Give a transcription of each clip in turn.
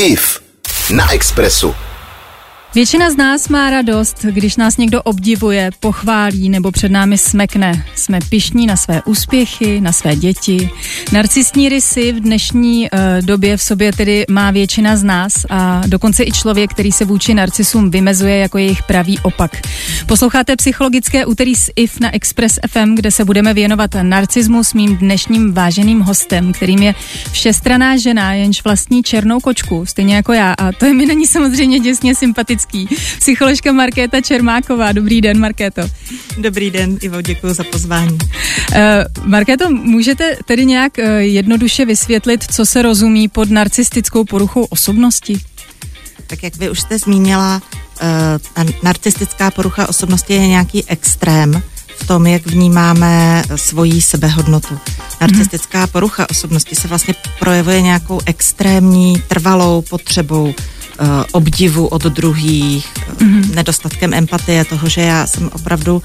IF na Expressu. Většina z nás má radost, když nás někdo obdivuje, pochválí nebo před námi smekne. Jsme pišní na své úspěchy, na své děti. Narcistní rysy v dnešní uh, době v sobě tedy má většina z nás a dokonce i člověk, který se vůči narcisům vymezuje jako jejich pravý opak. Posloucháte psychologické úterý s IF na Express FM, kde se budeme věnovat narcismu s mým dnešním váženým hostem, kterým je všestraná žena, jenž vlastní černou kočku, stejně jako já. A to je mi není samozřejmě děsně sympatické Kopecký, psycholožka Markéta Čermáková. Dobrý den, Markéto. Dobrý den, Ivo, děkuji za pozvání. Uh, Markéto, můžete tedy nějak uh, jednoduše vysvětlit, co se rozumí pod narcistickou poruchou osobnosti? Tak jak vy už jste zmínila, uh, narcistická porucha osobnosti je nějaký extrém v tom, jak vnímáme svoji sebehodnotu. Narcistická porucha osobnosti se vlastně projevuje nějakou extrémní, trvalou potřebou obdivu od druhých, mm-hmm. nedostatkem empatie, toho, že já jsem opravdu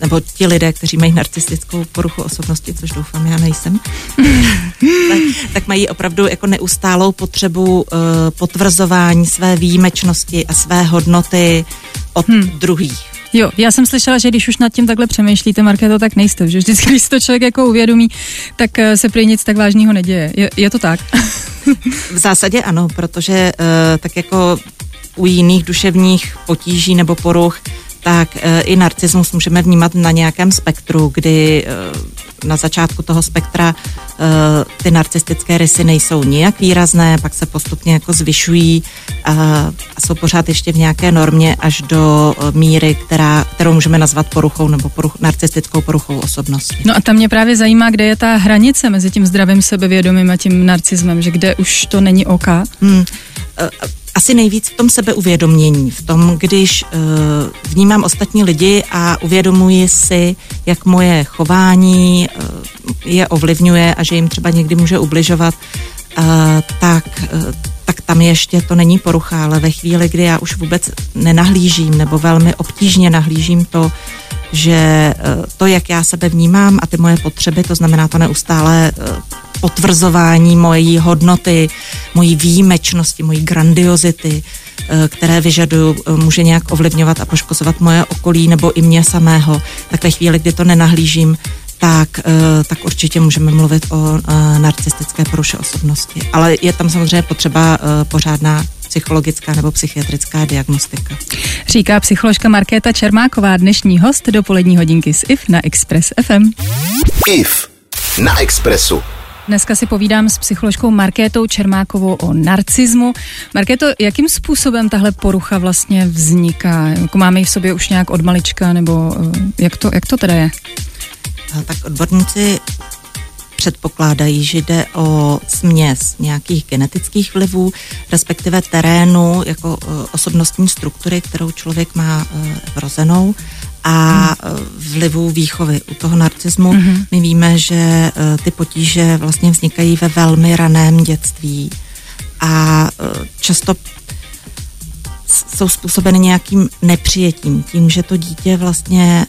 nebo ti lidé, kteří mají narcistickou poruchu osobnosti, což doufám, já nejsem, tak, tak mají opravdu jako neustálou potřebu uh, potvrzování své výjimečnosti a své hodnoty od hmm. druhých. Jo, já jsem slyšela, že když už nad tím takhle přemýšlíte, Markéto, tak nejste, že vždycky, když to člověk jako uvědomí, tak se prý nic tak vážného neděje. Je, je to tak? v zásadě ano, protože uh, tak jako u jiných duševních potíží nebo poruch, tak uh, i narcismus můžeme vnímat na nějakém spektru, kdy na začátku toho spektra uh, ty narcistické rysy nejsou nijak výrazné, pak se postupně jako zvyšují uh, a jsou pořád ještě v nějaké normě až do uh, míry, která, kterou můžeme nazvat poruchou nebo poruch, narcistickou poruchou osobnosti. No a tam mě právě zajímá, kde je ta hranice mezi tím zdravým sebevědomím a tím narcismem, že kde už to není oka. Hmm. Uh, asi nejvíc v tom sebeuvědomění, v tom, když uh, vnímám ostatní lidi a uvědomuji si, jak moje chování uh, je ovlivňuje a že jim třeba někdy může ubližovat, uh, tak, tak tam ještě to není porucha, ale ve chvíli, kdy já už vůbec nenahlížím nebo velmi obtížně nahlížím to, že to, jak já sebe vnímám a ty moje potřeby, to znamená to neustále potvrzování mojí hodnoty, mojí výjimečnosti, mojí grandiozity, eh, které vyžaduju, eh, může nějak ovlivňovat a poškozovat moje okolí nebo i mě samého, tak ve chvíli, kdy to nenahlížím, tak, tak určitě můžeme mluvit o narcistické poruše osobnosti. Ale je tam samozřejmě potřeba pořádná psychologická nebo psychiatrická diagnostika. Říká psycholožka Markéta Čermáková, dnešní host dopolední hodinky z IF na Express FM. IF na Expressu. Dneska si povídám s psycholožkou Markétou Čermákovou o narcismu. Markéto, jakým způsobem tahle porucha vlastně vzniká? Jako máme ji v sobě už nějak od malička, nebo eh, jak to, jak to teda je? Tak odborníci předpokládají, že jde o směs nějakých genetických vlivů, respektive terénu jako eh, osobnostní struktury, kterou člověk má eh, vrozenou a vlivu výchovy. U toho narcismu mm-hmm. my víme, že e, ty potíže vlastně vznikají ve velmi raném dětství a e, často jsou způsobeny nějakým nepřijetím, tím, že to dítě vlastně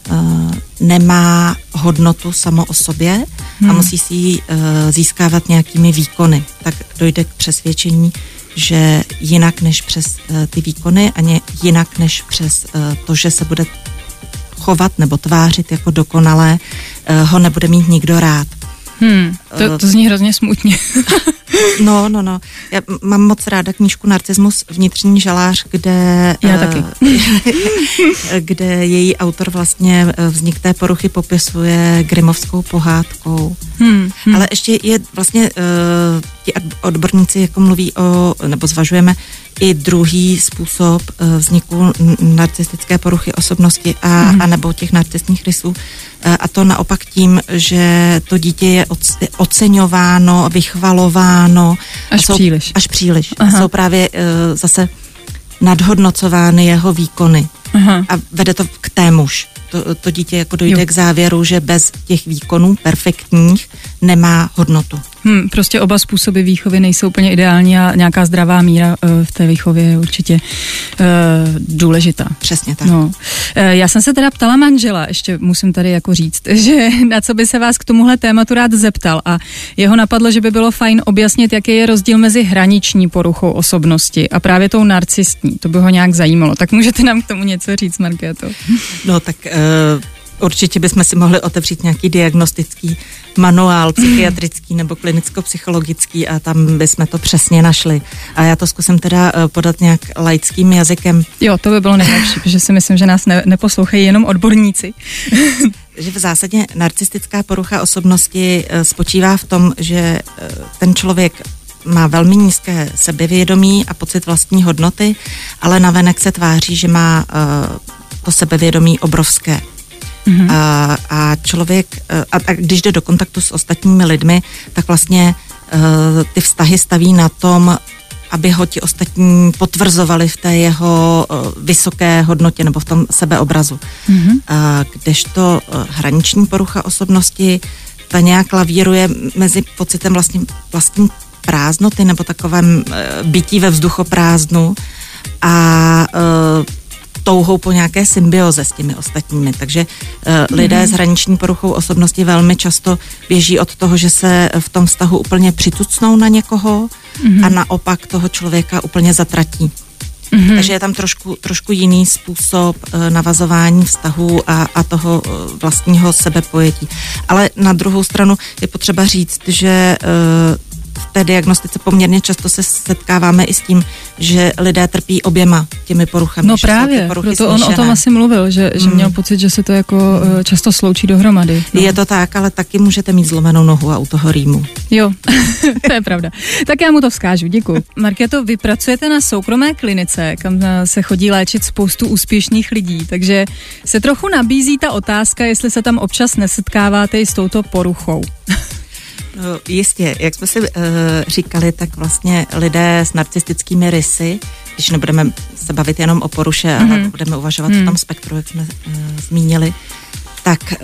nemá hodnotu samo o sobě hmm. a musí si ji uh, získávat nějakými výkony. Tak dojde k přesvědčení, že jinak než přes uh, ty výkony a jinak než přes uh, to, že se bude chovat nebo tvářit jako dokonalé, eh, ho nebude mít nikdo rád. Hmm, to, to zní hrozně smutně. no, no, no. Já mám moc ráda knížku Narcismus vnitřní žalář, kde... Já uh, taky. kde její autor vlastně eh, vznik té poruchy popisuje grimovskou pohádkou. Hmm, hmm. Ale ještě je vlastně, uh, ti odborníci jako mluví o, nebo zvažujeme i druhý způsob uh, vzniku narcistické poruchy osobnosti a, hmm. a nebo těch narcistních rysů, Eh, a to naopak tím, že to dítě je oceňováno, vychvalováno. Až jsou, příliš. Až příliš. Aha. Jsou právě uh, zase nadhodnocovány jeho výkony. Aha. A vede to k témuž. To, to dítě jako dojde jo. k závěru, že bez těch výkonů perfektních nemá hodnotu. Hmm, prostě oba způsoby výchovy nejsou úplně ideální a nějaká zdravá míra uh, v té výchově je určitě uh, důležitá. Přesně tak. No. Uh, já jsem se teda ptala manžela, ještě musím tady jako říct, že na co by se vás k tomuhle tématu rád zeptal a jeho napadlo, že by bylo fajn objasnit, jaký je rozdíl mezi hraniční poruchou osobnosti a právě tou narcistní. To by ho nějak zajímalo. Tak můžete nám k tomu něco říct, Markéto? No tak uh, určitě bychom si mohli otevřít nějaký diagnostický manuál psychiatrický nebo klinicko-psychologický a tam bychom to přesně našli. A já to zkusím teda uh, podat nějak laickým jazykem. Jo, to by bylo nejlepší, protože si myslím, že nás ne, neposlouchají jenom odborníci. že v zásadě narcistická porucha osobnosti uh, spočívá v tom, že uh, ten člověk má velmi nízké sebevědomí a pocit vlastní hodnoty, ale navenek se tváří, že má uh, to sebevědomí obrovské. Mm-hmm. A, a člověk, a, a když jde do kontaktu s ostatními lidmi, tak vlastně uh, ty vztahy staví na tom, aby ho ti ostatní potvrzovali v té jeho uh, vysoké hodnotě nebo v tom sebeobrazu. Mm-hmm. Kdežto uh, hraniční porucha osobnosti, ta nějak lavíruje mezi pocitem vlastní, vlastní prázdnoty nebo takovém uh, bytí ve vzduchoprázdnu a uh, touhou po nějaké symbioze s těmi ostatními. Takže uh, lidé s hraniční poruchou osobnosti velmi často běží od toho, že se v tom vztahu úplně přitucnou na někoho mm-hmm. a naopak toho člověka úplně zatratí. Mm-hmm. Takže je tam trošku, trošku jiný způsob uh, navazování vztahů a, a toho uh, vlastního sebepojetí. Ale na druhou stranu je potřeba říct, že uh, v té diagnostice poměrně často se setkáváme i s tím, že lidé trpí oběma těmi poruchami. No právě, proto on o tom asi mluvil, že, že měl hmm. pocit, že se to jako mm. často sloučí dohromady. No. Je to tak, ale taky můžete mít zlomenou nohu a u toho rýmu. Jo, to je pravda. Tak já mu to vzkážu, děkuji. Markéto, vy pracujete na soukromé klinice, kam se chodí léčit spoustu úspěšných lidí, takže se trochu nabízí ta otázka, jestli se tam občas nesetkáváte i s touto poruchou. No, jistě, jak jsme si uh, říkali, tak vlastně lidé s narcistickými rysy, když nebudeme se bavit jenom o poruše, mm-hmm. ale budeme uvažovat mm. v tom spektru, jak jsme uh, zmínili, tak uh,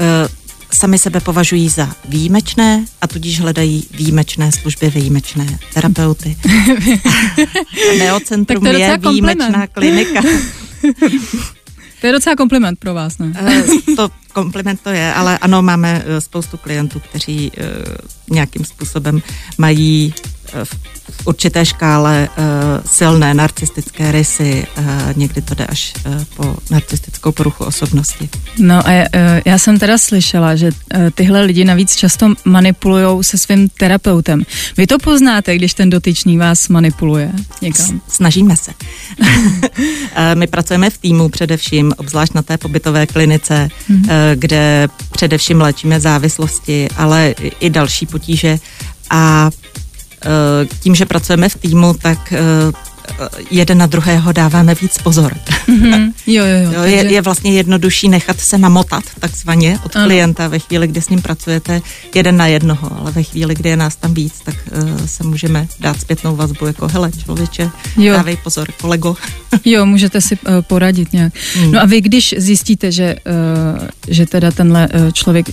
sami sebe považují za výjimečné a tudíž hledají výjimečné služby, výjimečné terapeuty. Neocentrum je výjimečná klinika. To je docela kompliment pro vás, ne? to kompliment to je, ale ano, máme eh, spoustu klientů, kteří uh, nějakým způsobem mají uh, v určité škále silné narcistické rysy, někdy to jde až po narcistickou poruchu osobnosti. No a já jsem teda slyšela, že tyhle lidi navíc často manipulují se svým terapeutem. Vy to poznáte, když ten dotyčný vás manipuluje někam? Snažíme se. My pracujeme v týmu především, obzvlášť na té pobytové klinice, hmm. Kde především léčíme závislosti, ale i další potíže. A Eh, tím, že pracujeme v týmu, tak eh, jeden na druhého dáváme víc pozor. Mm-hmm. Jo, jo, jo. jo je, je vlastně jednodušší nechat se namotat takzvaně od ano. klienta ve chvíli, kdy s ním pracujete jeden na jednoho, ale ve chvíli, kdy je nás tam víc, tak uh, se můžeme dát zpětnou vazbu jako hele člověče, jo. dávej pozor, kolego. jo, můžete si uh, poradit nějak. Hmm. No a vy, když zjistíte, že, uh, že teda tenhle uh, člověk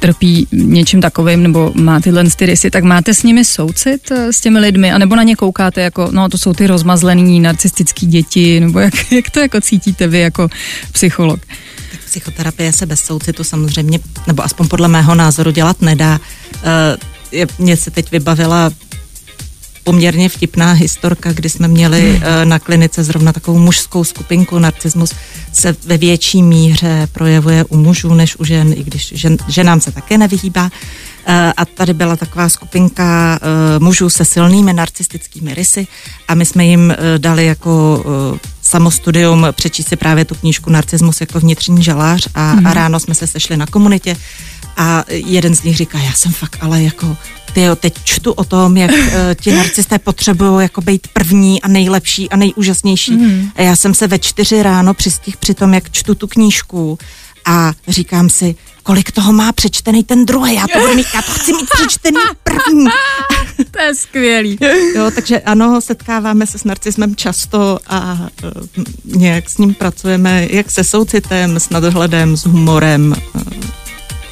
trpí něčím takovým nebo má tyhle ty rysy, tak máte s nimi soucit uh, s těmi lidmi, anebo na ně koukáte jako, no to jsou ty rozma rozmazlený narcistický děti, nebo jak, jak to jako cítíte vy jako psycholog? Psychoterapie se bez soucitu samozřejmě, nebo aspoň podle mého názoru dělat nedá. Uh, mě se teď vybavila poměrně vtipná historka, kdy jsme měli hmm. Eh, na klinice zrovna takovou mužskou skupinku. Narcismus se ve větší míře projevuje u mužů než u žen, i když žen, ženám se také nevyhýbá. Eh, a tady byla taková skupinka eh, mužů se silnými narcistickými rysy a my jsme jim dali jako samostudium přečíst si právě tu knížku Narcismus jako vnitřní žalář a, hmm. a ráno jsme se sešli na komunitě a jeden z nich říká, já jsem fakt ale jako ty jo, teď čtu o tom, jak uh, ti narcisté potřebují jako být první a nejlepší a nejúžasnější. Mm. A já jsem se ve čtyři ráno přistih při tom, jak čtu tu knížku a říkám si, kolik toho má přečtený ten druhý, já to budu mít, já to chci mít přečtený první. to je skvělý. Jo, takže ano, setkáváme se s narcismem často a uh, nějak s ním pracujeme, jak se soucitem, s nadhledem, s humorem, uh,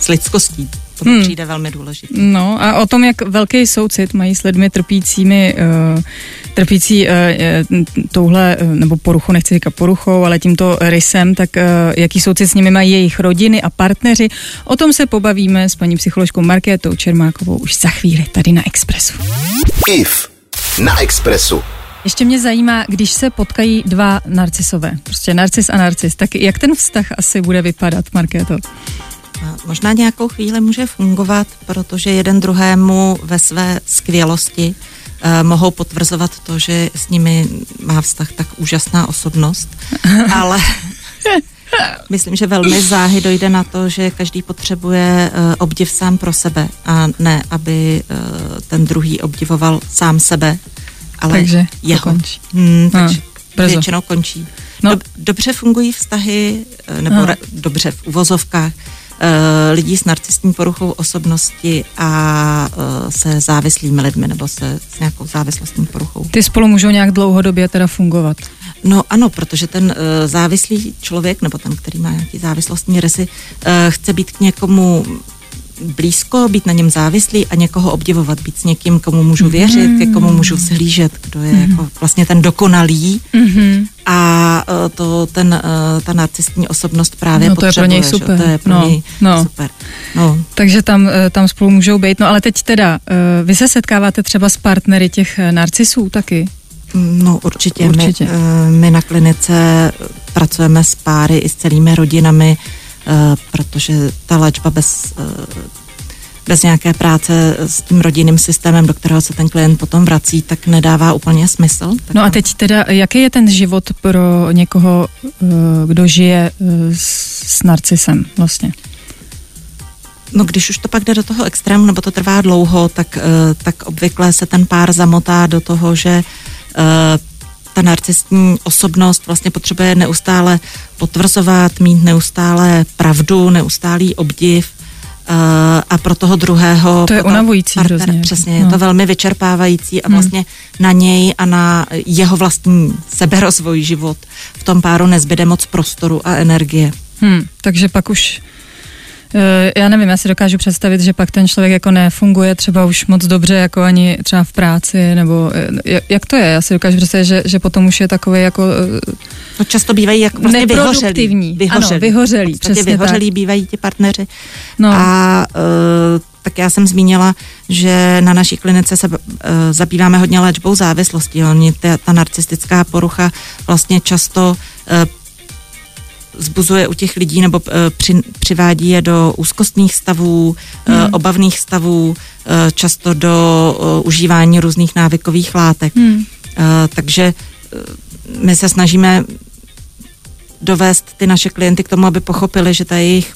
s lidskostí. To mi hmm. přijde velmi důležité. No a o tom, jak velký soucit mají s lidmi trpícími, uh, trpící uh, touhle, uh, nebo poruchou, nechci říkat poruchou, ale tímto rysem, tak uh, jaký soucit s nimi mají jejich rodiny a partneři, o tom se pobavíme s paní psycholožkou Markétou Čermákovou už za chvíli tady na Expressu. IF na Expressu. Ještě mě zajímá, když se potkají dva narcisové, prostě narcis a narcis, tak jak ten vztah asi bude vypadat, Markéto? Možná nějakou chvíli může fungovat, protože jeden druhému ve své skvělosti uh, mohou potvrzovat to, že s nimi má vztah tak úžasná osobnost, ale myslím, že velmi záhy dojde na to, že každý potřebuje uh, obdiv sám pro sebe a ne, aby uh, ten druhý obdivoval sám sebe, ale takže jeho. To končí. Hmm, takže no, většinou končí. No. Dob- dobře fungují vztahy, nebo no. dobře v uvozovkách, Eh, lidí s narcistní poruchou osobnosti a eh, se závislými lidmi nebo se s nějakou závislostní poruchou. Ty spolu můžou nějak dlouhodobě teda fungovat? No ano, protože ten uh, závislý člověk, nebo ten, který má nějaký závislostní rysy, uh, chce být k někomu blízko, být na něm závislý a někoho obdivovat, být s někým, komu můžu věřit, mm. ke komu můžu vzhlížet, kdo je mm. jako vlastně ten dokonalý mm. a e, to ten, e, ta narcistní osobnost právě no, to potřebuje. Je pro něj super. Že? To je pro no, něj no. super. No. Takže tam, e, tam spolu můžou být. No ale teď teda, vy se setkáváte třeba s partnery těch narcisů taky? No určitě. určitě. My, my na klinice pracujeme s páry i s celými rodinami, protože ta léčba bez eh, bez nějaké práce s tím rodinným systémem, do kterého se ten klient potom vrací, tak nedává úplně smysl. Tak no a teď teda, jaký je ten život pro někoho, eh, kdo žije s narcisem vlastně? No když už to pak jde do toho extrému, nebo to trvá dlouho, tak, tak obvykle se ten pár zamotá do toho, že ta narcistní osobnost vlastně potřebuje neustále potvrzovat, mít neustále pravdu, neustálý obdiv uh, a pro toho druhého... To je unavující partner, hrozně. Přesně, no. je to velmi vyčerpávající a hmm. vlastně hmm. na něj a na jeho vlastní seberozvoj život v tom páru nezbyde moc prostoru a energie. Hmm, takže pak už Eh, já nevím, já si dokážu představit, že pak ten člověk jako nefunguje třeba už moc dobře, jako ani třeba v práci, nebo eh, jak to je? Já si dokážu představit, že, že potom už je takový jako eh, No často bývají jako vlastně vyhořelí. Vyhořelí, ano, vyhořelí, přesně vyhořelí tak. bývají ti partneři. No. A uh, tak já jsem zmínila, že na naší klinice se uh, zabýváme hodně léčbou závislosti. Oni, ta, ta narcistická porucha vlastně často uh, zbuzuje u těch lidí nebo eh, při, přivádí je do úzkostných stavů, eh, hmm. obavných stavů, eh, často do užívání různých návykových látek. Hmm. Takže my se snažíme dovést ty naše klienty k tomu, aby pochopili, že ta jejich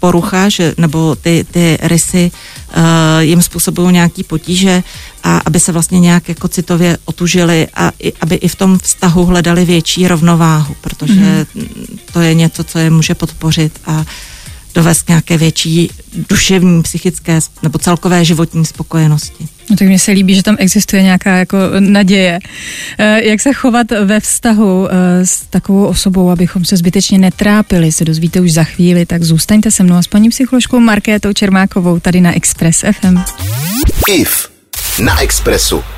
porucha, že, nebo ty, ty rysy uh, jim způsobují nějaký potíže a aby se vlastně nějak jako citově otužili a i, aby i v tom vztahu hledali větší rovnováhu, protože mm-hmm. to je něco, co je může podpořit a dovést k nějaké větší duševní, psychické nebo celkové životní spokojenosti. No tak mně se líbí, že tam existuje nějaká jako naděje. Eh, jak se chovat ve vztahu eh, s takovou osobou, abychom se zbytečně netrápili, se dozvíte už za chvíli, tak zůstaňte se mnou a s paní psycholožkou Markétou Čermákovou tady na Express FM. IF na Expressu.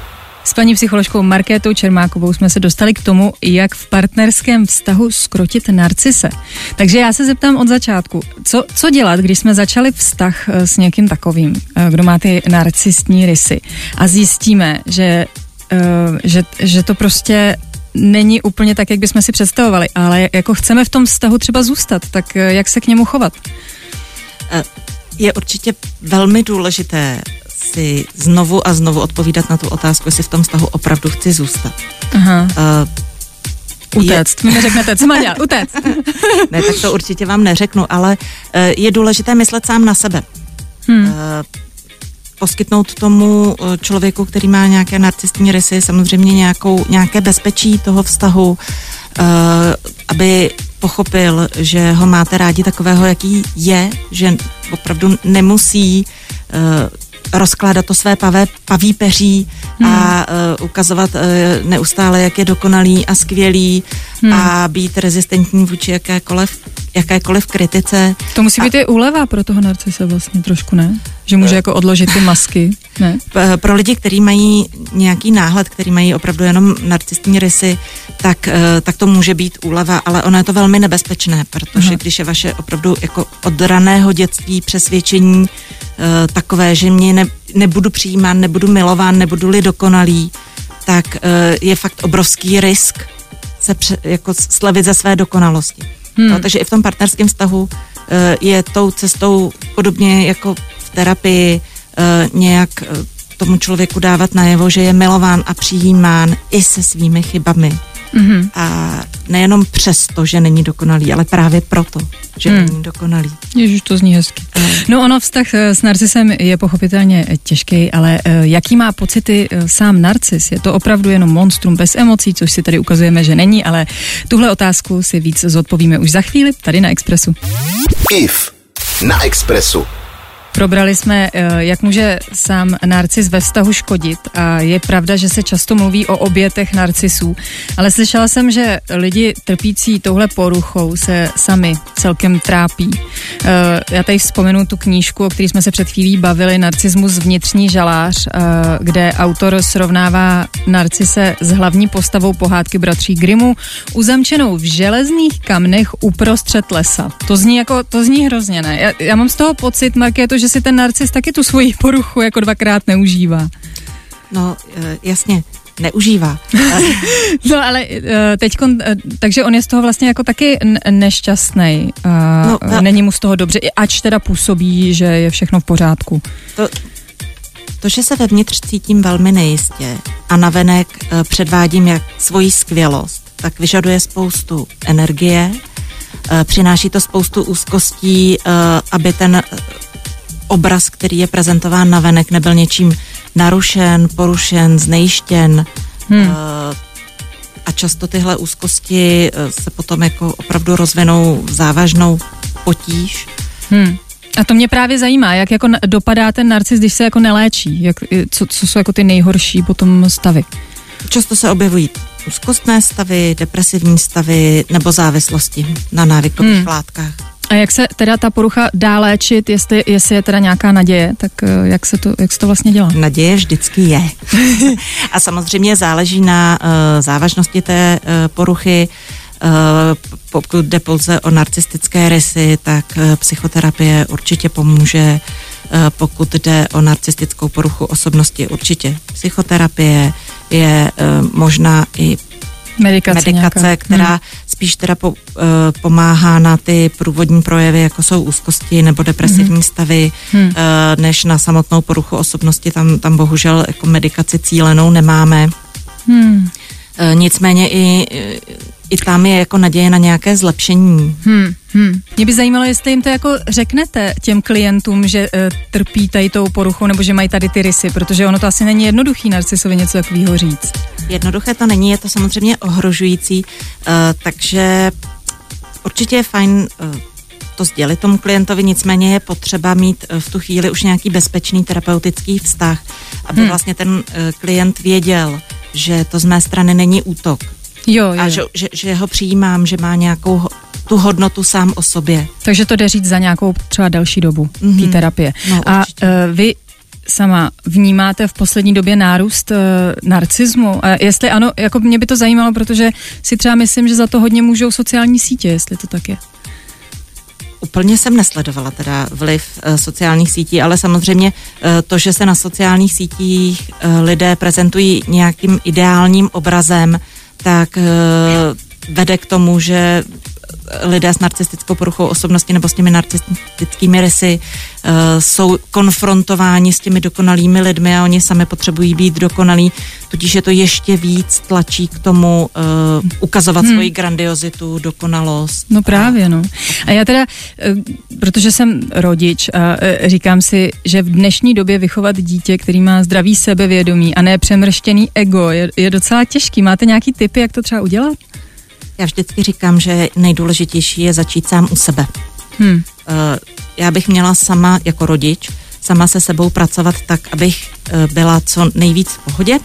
S paní psycholožkou Markétou Čermákovou jsme se dostali k tomu, jak v partnerském vztahu skrotit narcise. Takže já se zeptám od začátku, co, co dělat, když jsme začali vztah eh, s někým takovým, eh, kdo má ty narcistní rysy a zjistíme, že, eh, že, že to prostě není úplně tak, jak bychom si představovali, ale jako chceme v tom vztahu třeba zůstat, tak jak se k němu chovat? Je určitě velmi důležité si znovu a znovu odpovídat na tu otázku, jestli v tom vztahu opravdu chci zůstat. Aha. Uh, Utéct, je... mi neřeknete, co má dělat, utéct. ne, tak to určitě vám neřeknu, ale uh, je důležité myslet sám na sebe. Hmm. Uh, poskytnout tomu člověku, který má nějaké narcistní rysy, samozřejmě nějakou, nějaké bezpečí toho vztahu, uh, aby pochopil, že ho máte rádi takového, jaký je, že opravdu nemusí uh, rozkládat to své pavé, paví peří hmm. a uh, ukazovat uh, neustále, jak je dokonalý a skvělý hmm. a být rezistentní vůči jakékoliv, jakékoliv kritice. To musí být a, i úleva pro toho narcise vlastně trošku, ne? Že může jako odložit ty masky, ne? Pro lidi, kteří mají nějaký náhled, který mají opravdu jenom narcistní rysy, tak, eh, tak to může být úleva, ale ono je to velmi nebezpečné, protože Aha. když je vaše opravdu jako od raného dětství přesvědčení uh, takové, že mě ne, nebudu přijímán, nebudu milován, nebudu-li dokonalý, tak uh, je fakt obrovský risk se pře, jako slevit ze své dokonalosti. Hmm. No, takže i v tom partnerském vztahu je tou cestou podobně jako v terapii uh, nějak uh, tomu člověku dávat najevo, že je milován a přijímán i se svými chybami. Mm-hmm. A nejenom přesto, že není dokonalý, ale právě proto, že mm. není dokonalý. Ježiš, to zní hezky. No ono, vztah eh, s narcisem je pochopitelně těžký, ale jaký má pocity sám narcis? Je to opravdu jenom monstrum bez emocí, což si tady ukazujeme, že není, ale tuhle otázku si víc zodpovíme už za chvíli tady na Expressu. IF na Expressu. Probrali jsme, eh, jak může sám narcis ve vztahu škodit a je pravda, že se často mluví o obětech narcisů, ale slyšela jsem, že lidi trpící touhle poruchou se sami celkem trápí. Eh, já tady vzpomenu tu knížku, o které jsme se před chvílí bavili, Narcismus vnitřní žalář, eh, kde autor srovnává narcise s hlavní postavou pohádky bratří Grimu, uzamčenou v železných kamnech uprostřed lesa. To zní jako, to zní hrozně, ne? Já, já mám z toho pocit, Markéto, že si ten narcis taky tu svoji poruchu jako dvakrát neužívá. No, eh, jasně, neužívá. no ale eh, teď, eh, takže on je z toho vlastně jako taky nešťastný. No, no, Není mu z toho dobře, ač teda působí, že je všechno v pořádku. To, to, že se vevnitř cítím velmi nejistě a navenek předvádím jak svoji skvělost, tak vyžaduje spoustu energie, přináší to spoustu úzkostí, aby ten obraz, který je prezentován na venek, nebyl něčím narušen, porušen, znejištěn. Hmm. Uh, a často tyhle úzkosti eh, se potom jako opravdu rozvinou v závažnou potíž. Hmm. A to mě právě zajímá, jak jako dopadá ten narcis, když se jako neléčí, jak, co, co jsou jako ty nejhorší potom stavy. Často se objevují úzkostné stavy, depresivní stavy nebo závislosti na návykových hmm. látkách. A jak se teda ta porucha dá léčit, jestli, jestli je teda nějaká naděje, tak eh, jak se to, jak se to vlastně dělá? Naděje vždycky je. a samozřejmě záleží na uh, závažnosti té uh, poruchy. Uh, pokud jde pouze o narcistické rysy, tak uh, psychoterapie určitě pomůže. Uh, pokud jde o narcistickou poruchu osobnosti, určitě psychoterapie je možná i medikace, medikace která hmm. spíš teda po, uh, pomáhá na ty průvodní projevy, jako jsou úzkosti nebo depresivní hmm. stavy, hmm. Uh, než na samotnou poruchu osobnosti. Tam, tam bohužel jako medikaci cílenou nemáme. Hmm. Uh, nicméně i i tam je jako naděje na nějaké zlepšení. Hmm, hmm. Mě by zajímalo, jestli jim to jako řeknete těm klientům, že uh, trpí tady tou poruchou nebo že mají tady ty rysy, protože ono to asi není jednoduchý narcisovi něco takového říct. Jednoduché to není, je to samozřejmě ohrožující, uh, takže určitě je fajn uh, to sdělit tomu klientovi, nicméně je potřeba mít v tu chvíli už nějaký bezpečný terapeutický vztah, aby hmm. vlastně ten klient věděl, že to z mé strany není útok, Jo, jo. A že, že, že ho přijímám, že má nějakou tu hodnotu sám o sobě. Takže to jde říct za nějakou třeba další dobu mm-hmm. té terapie. No, a uh, vy sama vnímáte v poslední době nárůst uh, narcismu? A jestli ano, jako mě by to zajímalo, protože si třeba myslím, že za to hodně můžou sociální sítě, jestli to tak je. Úplně jsem nesledovala teda vliv uh, sociálních sítí, ale samozřejmě uh, to, že se na sociálních sítích uh, lidé prezentují nějakým ideálním obrazem, tak eh, vede k tomu, že lidé s narcistickou poruchou osobnosti nebo s těmi narcistickými rysy uh, jsou konfrontováni s těmi dokonalými lidmi a oni sami potřebují být dokonalí, tudíž je to ještě víc tlačí k tomu uh, ukazovat hmm. svoji grandiozitu, dokonalost. No právě, no. A já teda, uh, protože jsem rodič a říkám si, že v dnešní době vychovat dítě, který má zdravý sebevědomí a ne přemrštěný ego, je, je docela těžký. Máte nějaký tipy, jak to třeba udělat? Já vždycky říkám, že nejdůležitější je začít sám u sebe. Hmm. Já bych měla sama jako rodič, sama se sebou pracovat tak, abych eh, byla co nejvíc v pohodě,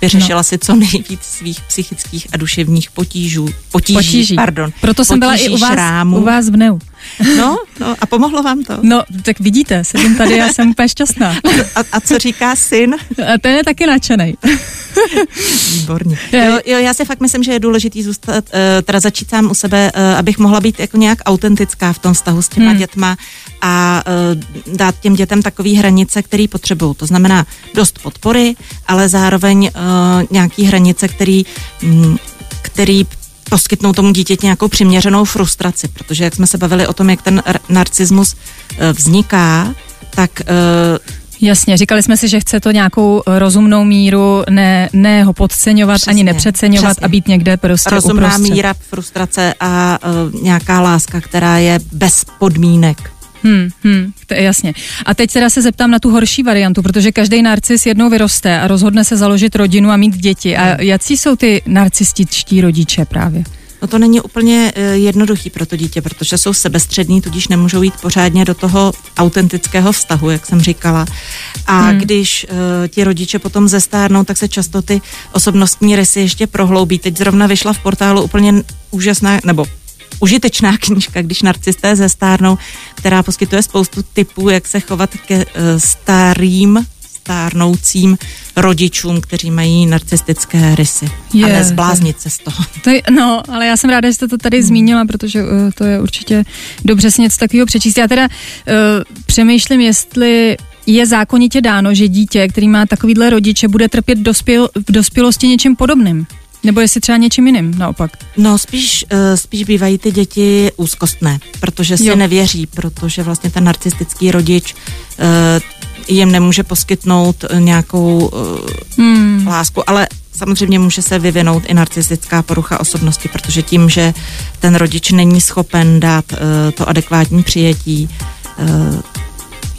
vyřešila no. si co nejvíc svých psychických a duševních potížů. Potíží, Potíží. pardon. Proto jsem byla i u vás, u vás v Neu. No, no, a pomohlo vám to? No, tak vidíte, sedím tady, já jsem úplně šťastná. A, a co říká syn? A ten je taky nadšený. Výborně. Jo, jo, já si fakt myslím, že je důležitý zůstat, uh, teda začít sám u sebe, uh, abych mohla být jako nějak autentická v tom vztahu s těma hmm. dětma a uh, dát těm dětem takové hranice, které potřebují. To znamená dost podpory, ale zároveň nějaký hranice, který, mm, který poskytnou tomu dítěti nějakou přiměřenou frustraci, protože jak jsme se bavili o tom, jak ten narcismus uh, vzniká, tak uh, Jasně, říkali jsme si, že chce to nějakou rozumnou míru, ne, ne ho podceňovat, Přesně, ani nepřeceňovat přesně. a být někde prostě rozumná uprostřed. míra frustrace a uh, nějaká láska, která je bez podmínek. Hmm, hmm, to je jasně. A teď teda se zeptám na tu horší variantu, protože každý narcis jednou vyroste a rozhodne se založit rodinu a mít děti. A jací jsou ty narcističtí rodiče právě? No to není úplně uh, jednoduchý pro to dítě, protože jsou sebestřední, tudíž nemůžou jít pořádně do toho autentického vztahu, jak jsem říkala. A hmm. když uh, ti rodiče potom zestárnou, tak se často ty osobnostní rysy ještě prohloubí. Teď zrovna vyšla v portálu úplně úžasná, nebo užitečná knížka, když narcisté zestárnou, která poskytuje spoustu typů, jak se chovat ke uh, starým stárnoucím rodičům, kteří mají narcistické rysy. Je, a nezbláznit se z toho. To je, no, ale já jsem ráda, že jste to tady hmm. zmínila, protože uh, to je určitě dobře si něco takového přečíst. Já teda uh, přemýšlím, jestli je zákonitě dáno, že dítě, který má takovýhle rodiče, bude trpět dospěl, v dospělosti něčím podobným. Nebo jestli třeba něčím jiným, naopak. No spíš, uh, spíš bývají ty děti úzkostné, protože si Jo. nevěří, protože vlastně ten narcistický rodič uh, jim nemůže poskytnout eh, nějakou uh, Hmm. lásku, ale samozřejmě může se vyvinout i narcistická porucha osobnosti, protože tím, že ten rodič není schopen dát to adekvátní přijetí,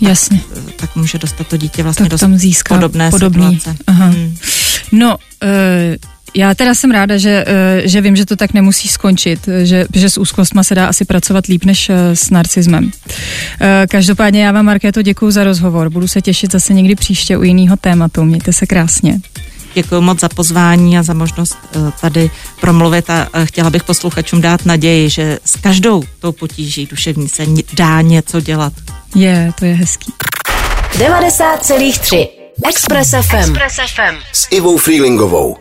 Jasně. tak může dostat to dítě vlastně Tak do tam získá podobné podobný. situace. Aha. Hmm. No, uh, já teda jsem ráda, že, uh, že vím, že to tak nemusí skončit, že, že s úzkostma se dá asi pracovat líp než uh, s narcismem. Uh, každopádně já vám, Markéto, děkuji za rozhovor. Budu se těšit zase někdy příště u jiného tématu. Mějte se krásně. Děkuji moc za pozvání a za možnost eh, tady promluvit a eh, chtěla bych posluchačům dát naději, že s každou tou potíží duševní se dá něco dělat. Je, to je hezký. 90,3 Express FM. Express FM. S Ivou Freelingovou.